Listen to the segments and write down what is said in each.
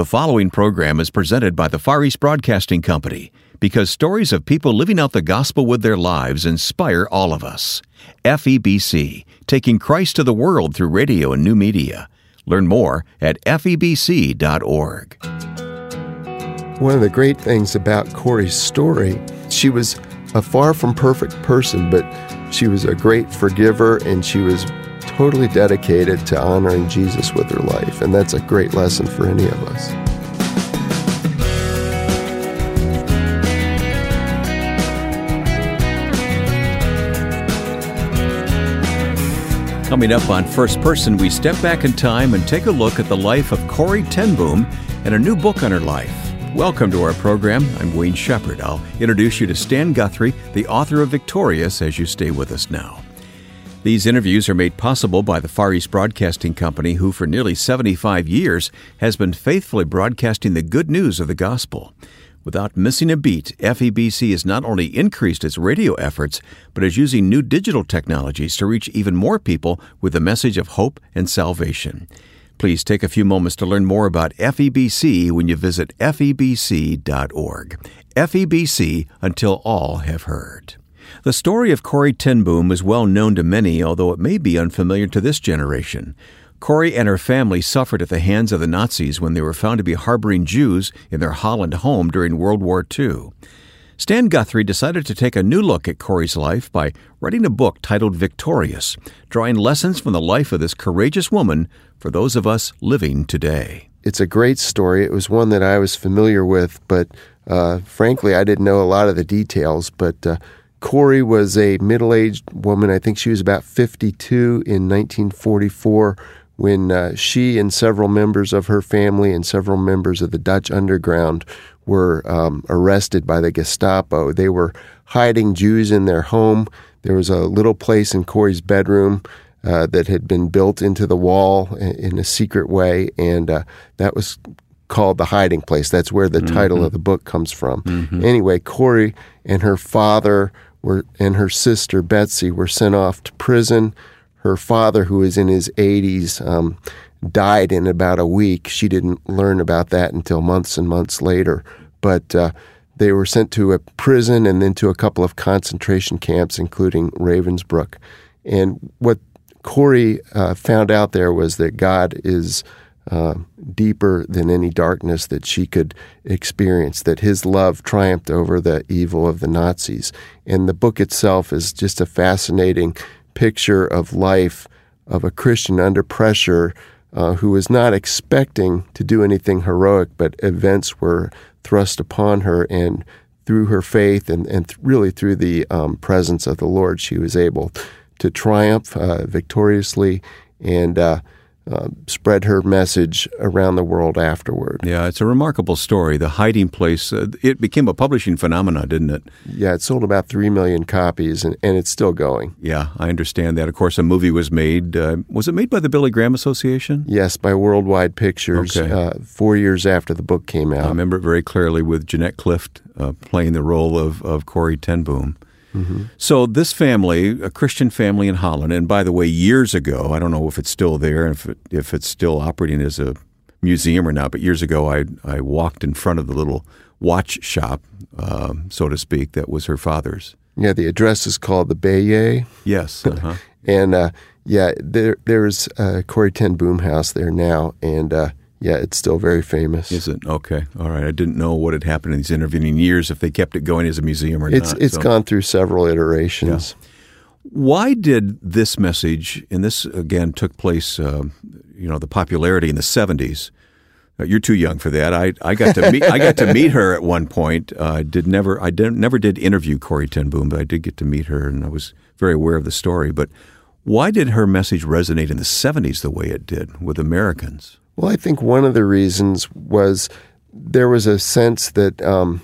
The following program is presented by the Far East Broadcasting Company because stories of people living out the gospel with their lives inspire all of us. FEBC, taking Christ to the world through radio and new media. Learn more at febc.org. One of the great things about Corrie's story, she was a far from perfect person, but she was a great forgiver and she was totally dedicated to honoring Jesus with her life, and that's a great lesson for any of us. Coming up on First Person, we step back in time and take a look at the life of Corrie ten Boom and a new book on her life. Welcome to our program. I'm Wayne Shepherd. I'll introduce you to Stan Guthrie, the author of Victorious, as you stay with us now. These interviews are made possible by the Far East Broadcasting Company, who for nearly 75 years has been faithfully broadcasting the good news of the gospel. Without missing a beat, FEBC has not only increased its radio efforts, but is using new digital technologies to reach even more people with the message of hope and salvation. Please take a few moments to learn more about FEBC when you visit febc.org. FEBC until all have heard. The story of Corrie ten Boom is well known to many, although it may be unfamiliar to this generation. Corrie and her family suffered at the hands of the Nazis when they were found to be harboring Jews in their Holland home during World War II. Stan Guthrie decided to take a new look at Corrie's life by writing a book titled Victorious, drawing lessons from the life of this courageous woman for those of us living today. It's a great story. It was one that I was familiar with, but uh, frankly, I didn't know a lot of the details. But uh, Corrie was a middle aged woman. I think she was about 52 in 1944 when uh, she and several members of her family and several members of the Dutch underground were um, arrested by the Gestapo. They were hiding Jews in their home. There was a little place in Corrie's bedroom uh, that had been built into the wall in a secret way, and uh, that was called the hiding place. That's where the mm-hmm. title of the book comes from. Mm-hmm. Anyway, Corrie and her father were and her sister Betsy were sent off to prison. Her father, who was in his 80s, um, died in about a week. She didn't learn about that until months and months later. But uh, they were sent to a prison and then to a couple of concentration camps, including Ravensbrück. And what Corrie uh, found out there was that God is uh, deeper than any darkness that she could experience, that his love triumphed over the evil of the Nazis. And the book itself is just a fascinating picture of life of a Christian under pressure uh, who was not expecting to do anything heroic, but events were thrust upon her, and through her faith and, and really through the um, presence of the Lord, she was able to triumph uh, victoriously and uh, spread her message around the world afterward. Yeah, it's a remarkable story. The hiding place, uh, it became a publishing phenomenon, didn't it? Yeah, it sold about 3 million copies and, and it's still going. Yeah, I understand that. Of course, a movie was made. Uh, was it made by the Billy Graham Association? Yes, by Worldwide Pictures okay. Uh, four years after the book came out. I remember it very clearly with Jeanette Clift uh, playing the role of, of Corrie ten Boom. Mm-hmm. So this family, a Christian family in Holland, and by the way, years ago, I don't know if it's still there, if it, if it's still operating as a museum or not, but years ago, I I walked in front of the little watch shop, um, so to speak, that was her father's. Yeah, the address is called the Beje. Yes, uh-huh. and uh, yeah, there there's a Corrie ten Boom house there now, and uh, yeah, it's still very famous. Is it okay? All right. I didn't know what had happened in these intervening years if they kept it going as a museum or it's, not. It's so. gone through several iterations. Yeah. Why did this message, and this again took place, uh, you know, the popularity in the seventies? Uh, you're too young for that. I, I got to meet I got to meet her at one point. Uh, I did never I did, never did interview Corrie ten Boom, but I did get to meet her, and I was very aware of the story. But why did her message resonate in the '70s the way it did with Americans? Well, I think one of the reasons was there was a sense that um,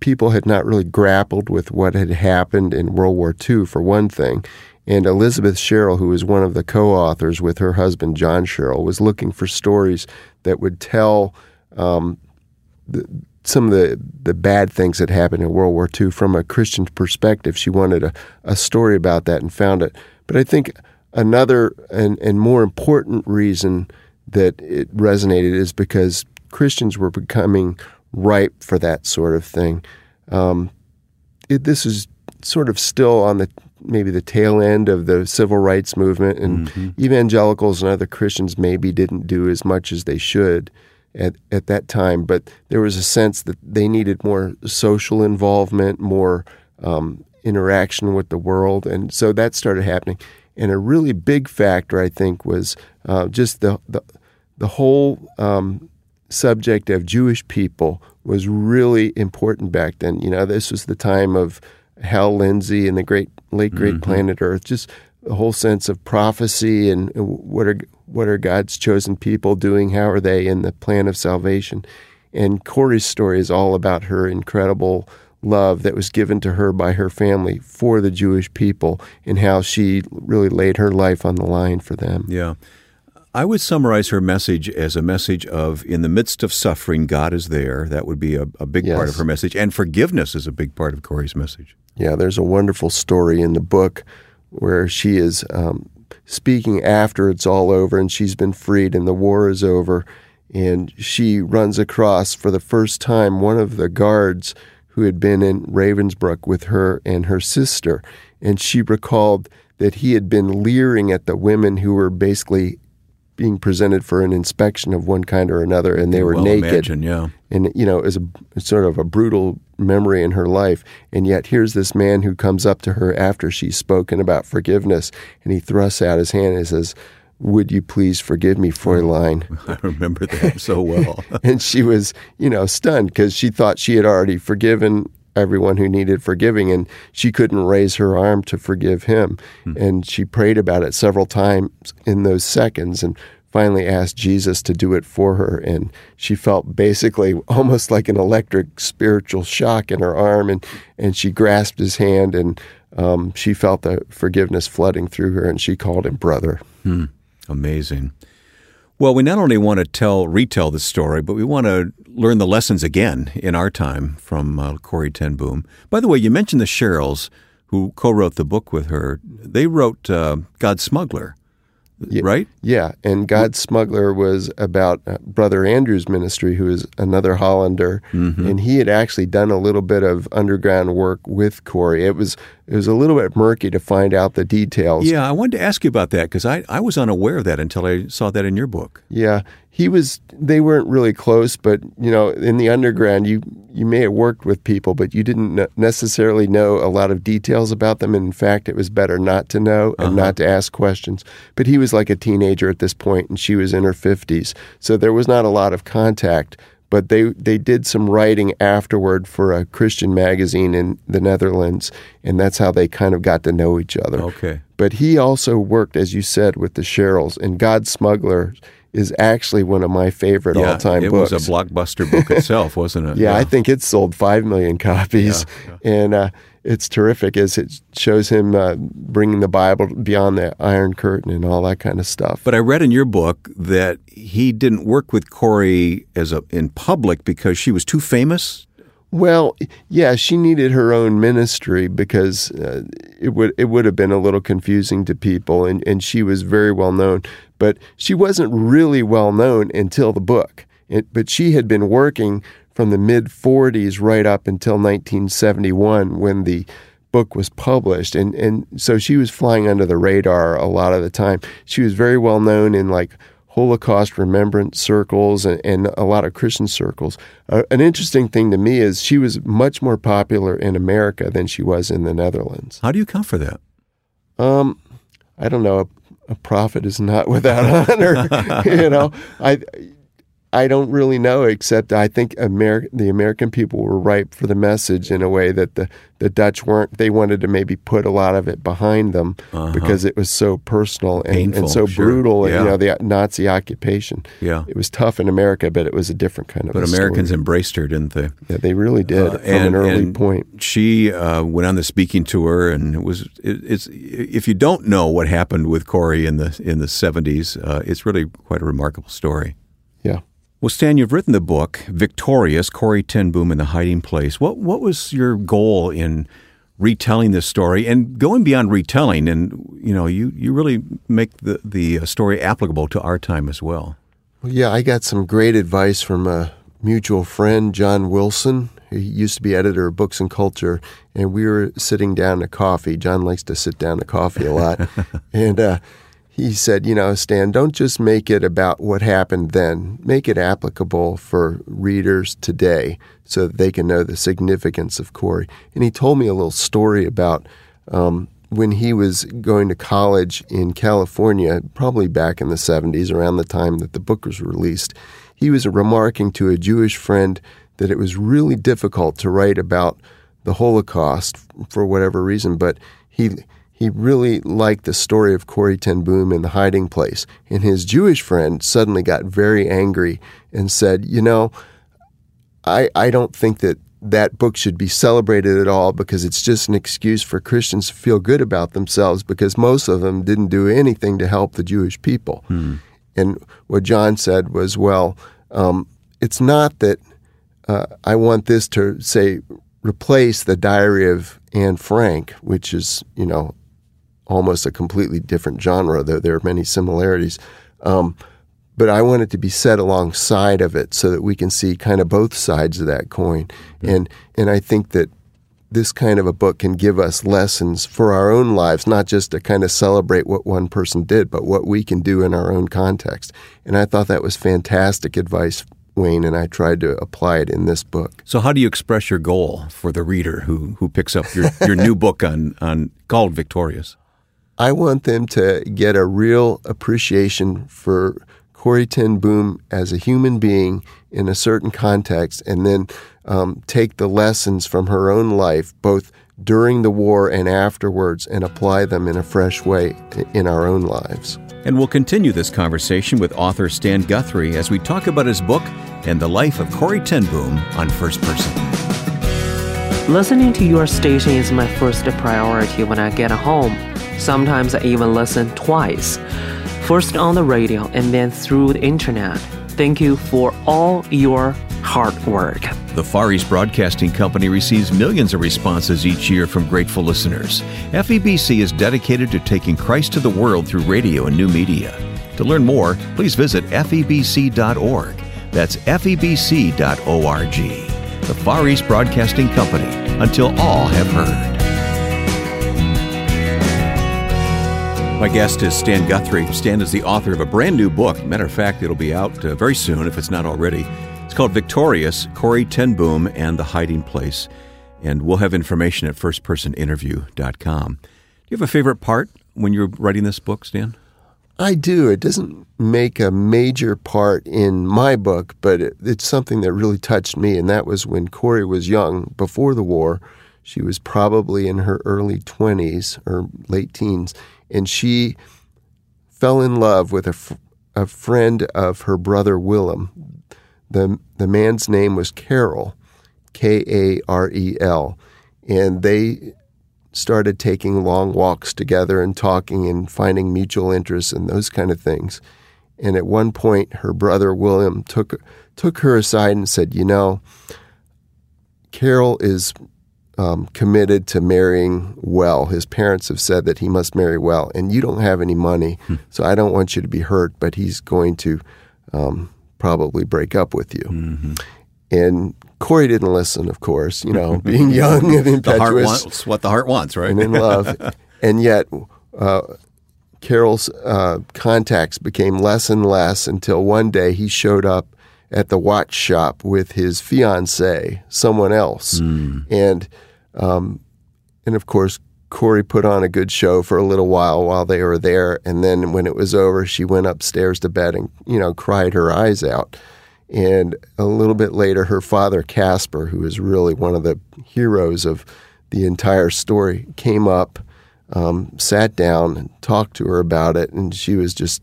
people had not really grappled with what had happened in World War II, for one thing. And Elizabeth Sherrill, who was one of the co authors with her husband, John Sherrill, was looking for stories that would tell um, the, some of the, the bad things that happened in World War II from a Christian perspective. She wanted a, a story about that and found it. But I think another and, and more important reason that it resonated is because Christians were becoming ripe for that sort of thing. Um, it, this is sort of still on the maybe the tail end of the civil rights movement, and mm-hmm. evangelicals and other Christians maybe didn't do as much as they should at, at that time. But there was a sense that they needed more social involvement, more um, interaction with the world, and so that started happening. And a really big factor, I think, was uh, just the the, the whole um, subject of Jewish people was really important back then. You know, this was the time of Hal Lindsey and the great late great mm-hmm. planet Earth. Just the whole sense of prophecy and, and what are what are God's chosen people doing? How are they in the plan of salvation? And Corrie's story is all about her incredible love that was given to her by her family for the Jewish people and how she really laid her life on the line for them. Yeah. I would summarize her message as a message of in the midst of suffering, God is there. That would be a, a big yes. part of her message. And forgiveness is a big part of Corrie's message. Yeah, there's a wonderful story in the book where she is um, speaking after it's all over and she's been freed and the war is over. And she runs across for the first time one of the guards who had been in Ravensbrück with her and her sister. And she recalled that he had been leering at the women who were basically being presented for an inspection of one kind or another, and they were well naked. Imagine, yeah. And you know, it was a sort of a brutal memory in her life. And yet, here's this man who comes up to her after she's spoken about forgiveness, and he thrusts out his hand and says, would you please forgive me, Fräulein? Mm. I remember that so well. and she was, you know, stunned because she thought she had already forgiven everyone who needed forgiving and she couldn't raise her arm to forgive him. Hmm. And she prayed about it several times in those seconds and finally asked Jesus to do it for her. And she felt basically almost like an electric spiritual shock in her arm. And, and she grasped his hand and um, she felt the forgiveness flooding through her and she called him brother. Hmm. Amazing. Well, we not only want to tell, retell the story, but we want to learn the lessons again in our time from uh, Corrie ten Boom. By the way, you mentioned the Sherrills, who co-wrote the book with her. They wrote uh, God's Smuggler, yeah, right? Yeah, and God's Smuggler was about uh, Brother Andrew's ministry, who is another Hollander, mm-hmm. and he had actually done a little bit of underground work with Corrie. It was it was a little bit murky to find out the details. Yeah, I wanted to ask you about that because I, I was unaware of that until I saw that in your book. Yeah, he was. They weren't really close, but you know, in the underground, you you may have worked with people, but you didn't necessarily know a lot of details about them. In fact, it was better not to know and uh-huh. not to ask questions. But he was like a teenager at this point, and she was in her fifties, so there was not a lot of contact but they they did some writing afterward for a Christian magazine in the Netherlands, and that's how they kind of got to know each other. Okay. But he also worked, as you said, with the Sherrills, and God Smuggler is actually one of my favorite yeah, all-time it books. It was a blockbuster book itself, wasn't it? yeah, yeah, I think it sold five million copies, yeah, and uh, it's terrific as it shows him uh, bringing the Bible beyond the Iron Curtain and all that kind of stuff. But I read in your book that he didn't work with Corrie as a, in public because she was too famous. Well, yeah, she needed her own ministry because uh, it would it would have been a little confusing to people, and, and she was very well known, but she wasn't really well known until the book. It, but she had been working from the mid 40s right up until 1971 when the book was published. And and so she was flying under the radar a lot of the time. She was very well known in like holocaust remembrance circles and, and a lot of christian circles. Uh, an interesting thing to me is she was much more popular in america than she was in the netherlands. How do you account for that? Um i don't know. A, a prophet is not without honor you know? I I don't really know, except I think Ameri- the American people were ripe for the message in a way that the, the Dutch weren't. They wanted to maybe put a lot of it behind them uh-huh. because it was so personal and, Painful, and so sure. brutal. Yeah. And, you know, the Nazi occupation. Yeah, it was tough in America, but it was a different kind of. But Americans story. embraced her, didn't they? Yeah, they really did uh, from and, an early point. She uh, went on the speaking tour, and it was it, it's if you don't know what happened with Corrie in the in the seventies, uh, it's really quite a remarkable story. Well, Stan, you've written the book "Victorious: Corrie ten Boom in the Hiding Place." What what was your goal in retelling this story and going beyond retelling? And you know, you you really make the the story applicable to our time as well. Well, yeah, I got some great advice from a mutual friend, John Wilson. He used to be editor of Books and Culture, and we were sitting down to coffee. John likes to sit down to coffee a lot. and uh, he said, You know, Stan, don't just make it about what happened then, make it applicable for readers today so that they can know the significance of Corrie. And he told me a little story about um, when he was going to college in California, probably back in the 70s, around the time that the book was released, he was remarking to a Jewish friend that it was really difficult to write about the Holocaust for whatever reason, but he he really liked the story of Corrie ten Boom in the hiding place. And his Jewish friend suddenly got very angry and said, You know, I, I don't think that that book should be celebrated at all because it's just an excuse for Christians to feel good about themselves because most of them didn't do anything to help the Jewish people. Hmm. And what John said was, well, um, it's not that uh, I want this to say replace the Diary of Anne Frank, which is you know almost a completely different genre, though there are many similarities. Um, but I want it to be set alongside of it so that we can see kind of both sides of that coin. Mm-hmm. And and I think that this kind of a book can give us lessons for our own lives, not just to kind of celebrate what one person did, but what we can do in our own context. And I thought that was fantastic advice, Wayne, and I tried to apply it in this book. So, how do you express your goal for the reader who who picks up your, your new book on on called Victorious? I want them to get a real appreciation for Corrie ten Boom as a human being in a certain context, and then um, take the lessons from her own life, both during the war and afterwards, and apply them in a fresh way in our own lives. And we'll continue this conversation with author Stan Guthrie as we talk about his book and the life of Corrie ten Boom on First Person. Listening to your station is my first priority when I get home. Sometimes I even listen twice first on the radio and then through the internet. Thank you for all your hard work. The Far East Broadcasting Company receives millions of responses each year from grateful listeners. FEBC is dedicated to taking Christ to the world through radio and new media. To learn more, please visit febc.org. That's febc.org. The Far East Broadcasting Company, until all have heard. My guest is Stan Guthrie. Stan is the author of a brand new book. Matter of fact, it'll be out uh, very soon if it's not already. It's called Victorious Corrie ten Boom and the Hiding Place. And we'll have information at firstpersoninterview.com. Do you have a favorite part when you're writing this book, Stan? I do. It doesn't make a major part in my book, but it, it's something that really touched me, and that was when Corrie was young, before the war. She was probably in her early 20s or late teens, and she fell in love with a, f- a friend of her brother Willem. The, the man's name was Karel, K A R E L, and they started taking long walks together and talking and finding mutual interests and those kind of things. And at one point, her brother William took took her aside and said, "You know, Karel is um, committed to marrying well. His parents have said that he must marry well, and you don't have any money, hmm. so I don't want you to be hurt, but he's going to um, probably break up with you. Mm-hmm. And Corrie didn't listen, of course, you know, being young and impetuous. the heart wants what the heart wants, right? And in love. and yet, uh, Karel's uh, contacts became less and less until one day he showed up at the watch shop with his fiancee, someone else. Mm. And um, and of course, Corrie put on a good show for a little while while they were there, and then when it was over, she went upstairs to bed and you know cried her eyes out. And a little bit later, her father Casper, who is really one of the heroes of the entire story, came up, um, sat down, and talked to her about it, and she was just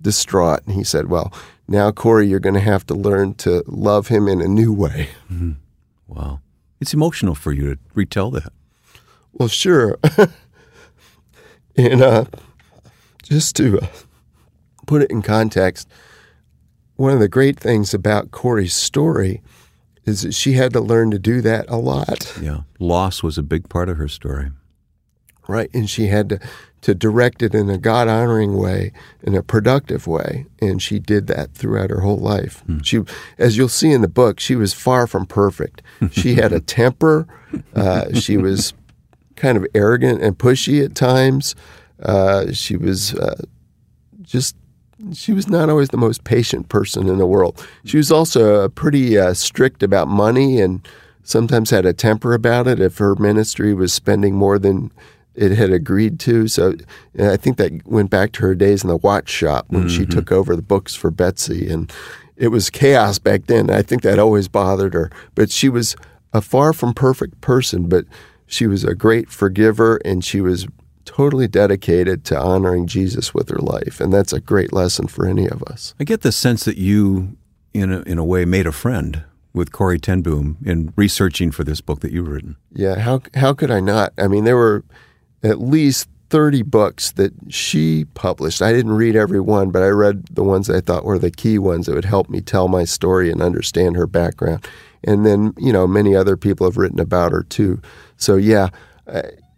distraught. And he said, "Well, now Corrie, you're going to have to learn to love him in a new way." Mm-hmm. Wow. It's emotional for you to retell that. Well, sure. and uh, just to uh, put it in context, one of the great things about Corrie's story is that she had to learn to do that a lot. Yeah. Loss was a big part of her story. Right. And she had to to direct it in a God honoring way, in a productive way. And she did that throughout her whole life. Hmm. She, as you'll see in the book, she was far from perfect. She had a temper. Uh, she was kind of arrogant and pushy at times. Uh, she was uh, just she was not always the most patient person in the world. She was also pretty uh, strict about money and sometimes had a temper about it if her ministry was spending more than it had agreed to. So I think that went back to her days in the watch shop when mm-hmm. she took over the books for Betsy. And it was chaos back then. I think that always bothered her. But she was a far from perfect person, but she was a great forgiver and she was totally dedicated to honoring Jesus with her life. And that's a great lesson for any of us. I get the sense that you, in a, in a way, made a friend with Corrie ten Boom in researching for this book that you've written. Yeah, how, how could I not? I mean, there were at least 30 books that she published. I didn't read every one, but I read the ones I thought were the key ones that would help me tell my story and understand her background. And then, you know, many other people have written about her too. So, yeah,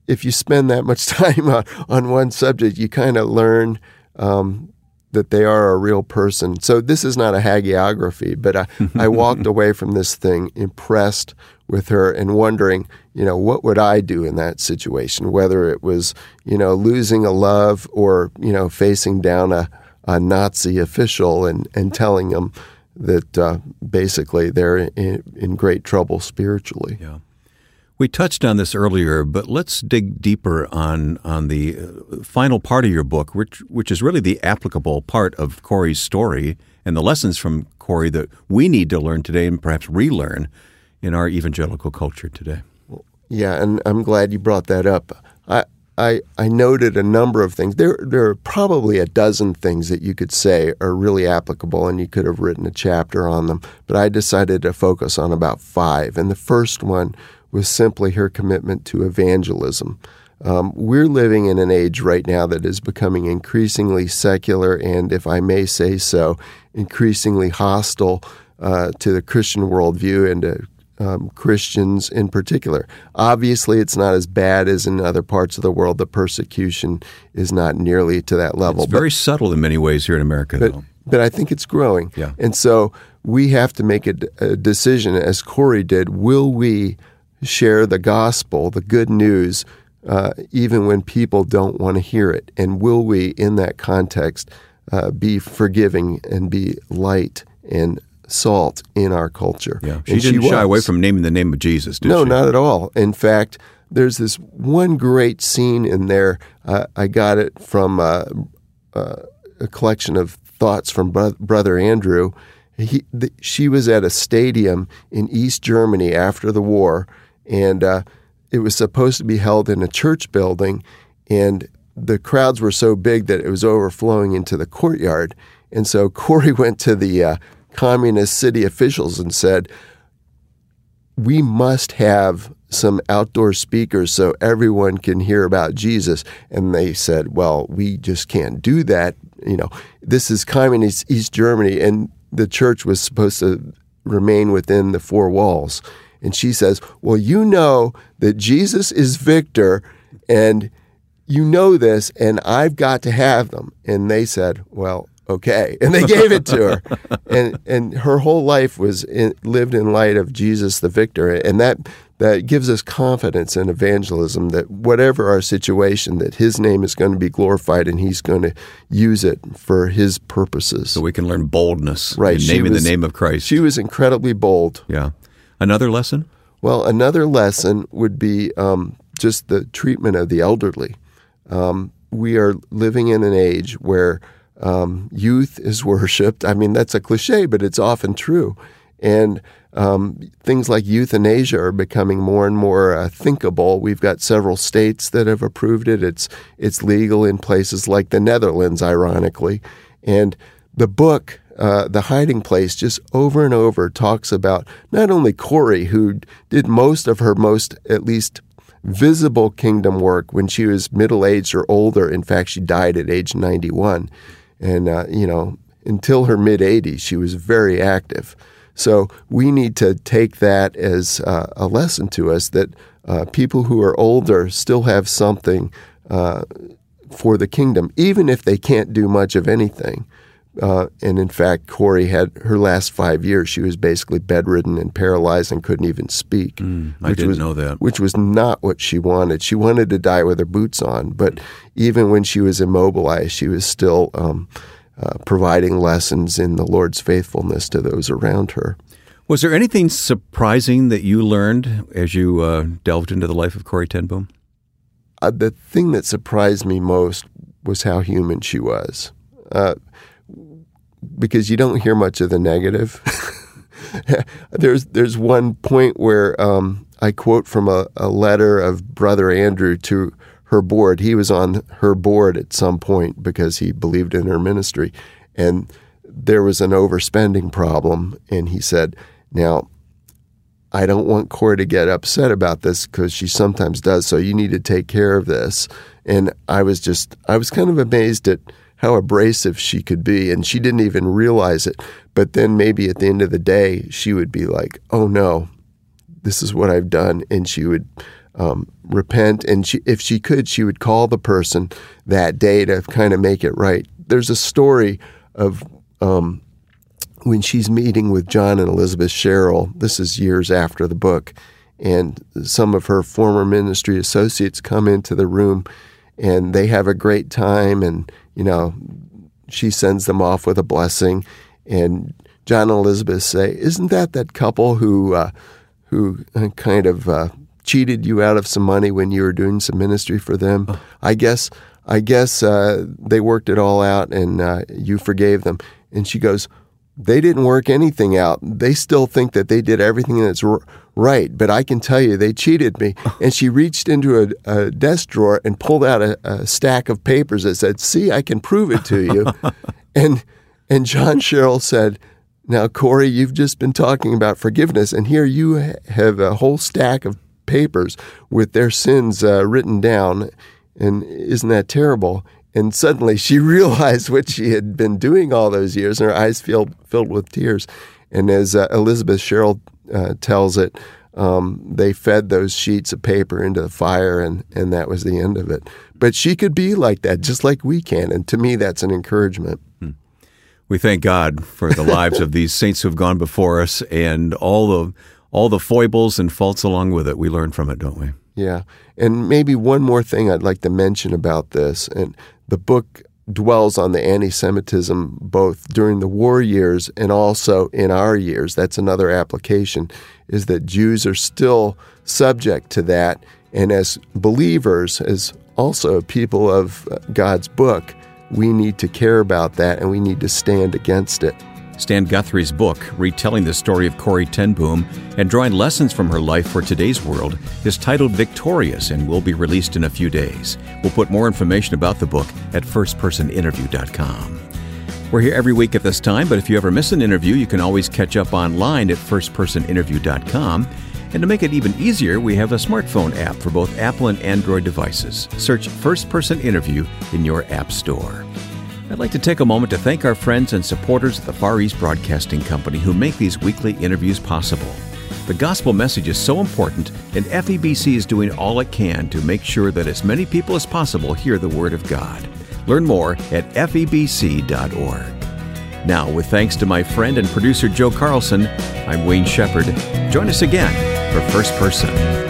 if you spend that much time on, on one subject, you kind of learn um, that they are a real person. So, this is not a hagiography, but I, I walked away from this thing impressed with her and wondering, you know, what would I do in that situation? Whether it was, you know, losing a love or, you know, facing down a, a Nazi official and, and telling them that uh, basically they're in, in, great trouble spiritually. Yeah. We touched on this earlier, but let's dig deeper on on the uh, final part of your book, which which is really the applicable part of Corrie's story and the lessons from Corrie that we need to learn today and perhaps relearn in our evangelical culture today. Yeah, and I'm glad you brought that up. I I, I noted a number of things. There there are probably a dozen things that you could say are really applicable, and you could have written a chapter on them. But I decided to focus on about five. And the first one was simply her commitment to evangelism. Um, we're living in an age right now that is becoming increasingly secular and, if I may say so, increasingly hostile uh, to the Christian worldview and to um, Christians in particular. Obviously, it's not as bad as in other parts of the world. The persecution is not nearly to that level. It's very but, subtle in many ways here in America, but, though. But I think it's growing. Yeah. And so we have to make a, a decision, as Corrie did. Will we share the gospel, the good news, uh, even when people don't want to hear it? And will we, in that context, uh, be forgiving and be light and salt in our culture. Yeah, she and didn't she shy away from naming the name of Jesus, did no, she? not at all. In fact, there's this one great scene in there. Uh, I got it from uh, uh, a collection of thoughts from bro- Brother Andrew. He, the, she was at a stadium in East Germany after the war, and uh, it was supposed to be held in a church building, and the crowds were so big that it was overflowing into the courtyard. And so Corrie went to the uh, communist city officials and said, we must have some outdoor speakers so everyone can hear about Jesus. And they said, well, we just can't do that. You know, this is communist East Germany, and the church was supposed to remain within the four walls. And she says, well, you know that Jesus is victor, and you know this, and I've got to have them. And they said, well, okay. And they gave it to her. And and her whole life was in, lived in light of Jesus the victor. And that that gives us confidence in evangelism that whatever our situation that his name is going to be glorified and he's going to use it for his purposes. So we can learn boldness right in naming was, the name of Christ. she was incredibly bold. Yeah. Another lesson? Well another lesson would be um, just the treatment of the elderly. Um, we are living in an age where um, youth is worshipped. I mean, that's a cliche, but it's often true. And um, things like euthanasia are becoming more and more uh, thinkable. We've got several states that have approved it. It's it's legal in places like the Netherlands, ironically. And the book, uh, The Hiding Place, just over and over talks about not only Corrie, who did most of her most, at least visible kingdom work when she was middle aged or older. In fact, she died at age 91 and, uh, you know, until her mid 80s, she was very active. So we need to take that as uh, a lesson to us that uh, people who are older still have something uh, for the kingdom, even if they can't do much of anything. Uh, and in fact, Corrie had her last five years. She was basically bedridden and paralyzed and couldn't even speak. Mm, I didn't was, know that. Which was not what she wanted. She wanted to die with her boots on. But even when she was immobilized, she was still um, uh, providing lessons in the Lord's faithfulness to those around her. Was there anything surprising that you learned as you uh, delved into the life of Corrie ten Boom? Uh, the thing that surprised me most was how human she was. Because you don't hear much of the negative. there's there's one point where um, I quote from a, a, letter of Brother Andrew to her board. He was on her board at some point because he believed in her ministry, and there was an overspending problem. And he said, "Now, I don't want Corrie to get upset about this because she sometimes does. So you need to take care of this." And I was just I was kind of amazed at how abrasive she could be. And she didn't even realize it. But then maybe at the end of the day, she would be like, oh no, this is what I've done. And she would um, repent. And she, if she could, she would call the person that day to kind of make it right. There's a story of um, when she's meeting with John and Elizabeth Sherrill. This is years after the book. And some of her former ministry associates come into the room and they have a great time and you know she sends them off with a blessing. And John and Elizabeth say isn't that that couple who uh, who kind of uh, cheated you out of some money when you were doing some ministry for them? Oh. I guess I guess uh, they worked it all out and uh, you forgave them. And she goes they didn't work anything out. They still think that they did everything that's r- right, but I can tell you they cheated me. And she reached into a, a desk drawer and pulled out a, a, stack of papers that said, "See, I can prove it to you." and and John Sherrill said, "Now, Corrie, you've just been talking about forgiveness, and here you ha- have a whole stack of papers with their sins uh, written down." And isn't that terrible? And suddenly she realized what she had been doing all those years, and her eyes filled, filled with tears. And as uh, Elizabeth Sherrill uh, tells it, um, they fed those sheets of paper into the fire, and, and that was the end of it. But she could be like that, just like we can. And to me, that's an encouragement. Hmm. We thank God for the lives of these saints who have gone before us and all the all the foibles and faults along with it. We learn from it, don't we? Yeah. And maybe one more thing I'd like to mention about this, and the book dwells on the anti Semitism both during the war years and also in our years. That's another application, is that Jews are still subject to that. And as believers, as also people of God's book, we need to care about that and we need to stand against it. Stan Guthrie's book, retelling the story of Corrie ten Boom and drawing lessons from her life for today's world, is titled Victorious and will be released in a few days. We'll put more information about the book at firstpersoninterview.com. We're here every week at this time, but if you ever miss an interview, you can always catch up online at firstpersoninterview.com. And to make it even easier, we have a smartphone app for both Apple and Android devices. Search First Person Interview in your App Store. I'd like to take a moment to thank our friends and supporters at the Far East Broadcasting Company who make these weekly interviews possible. The gospel message is so important, and FEBC is doing all it can to make sure that as many people as possible hear the Word of God. Learn more at febc.org. Now, with thanks to my friend and producer Joe Carlson, I'm Wayne Shepherd. Join us again for First Person.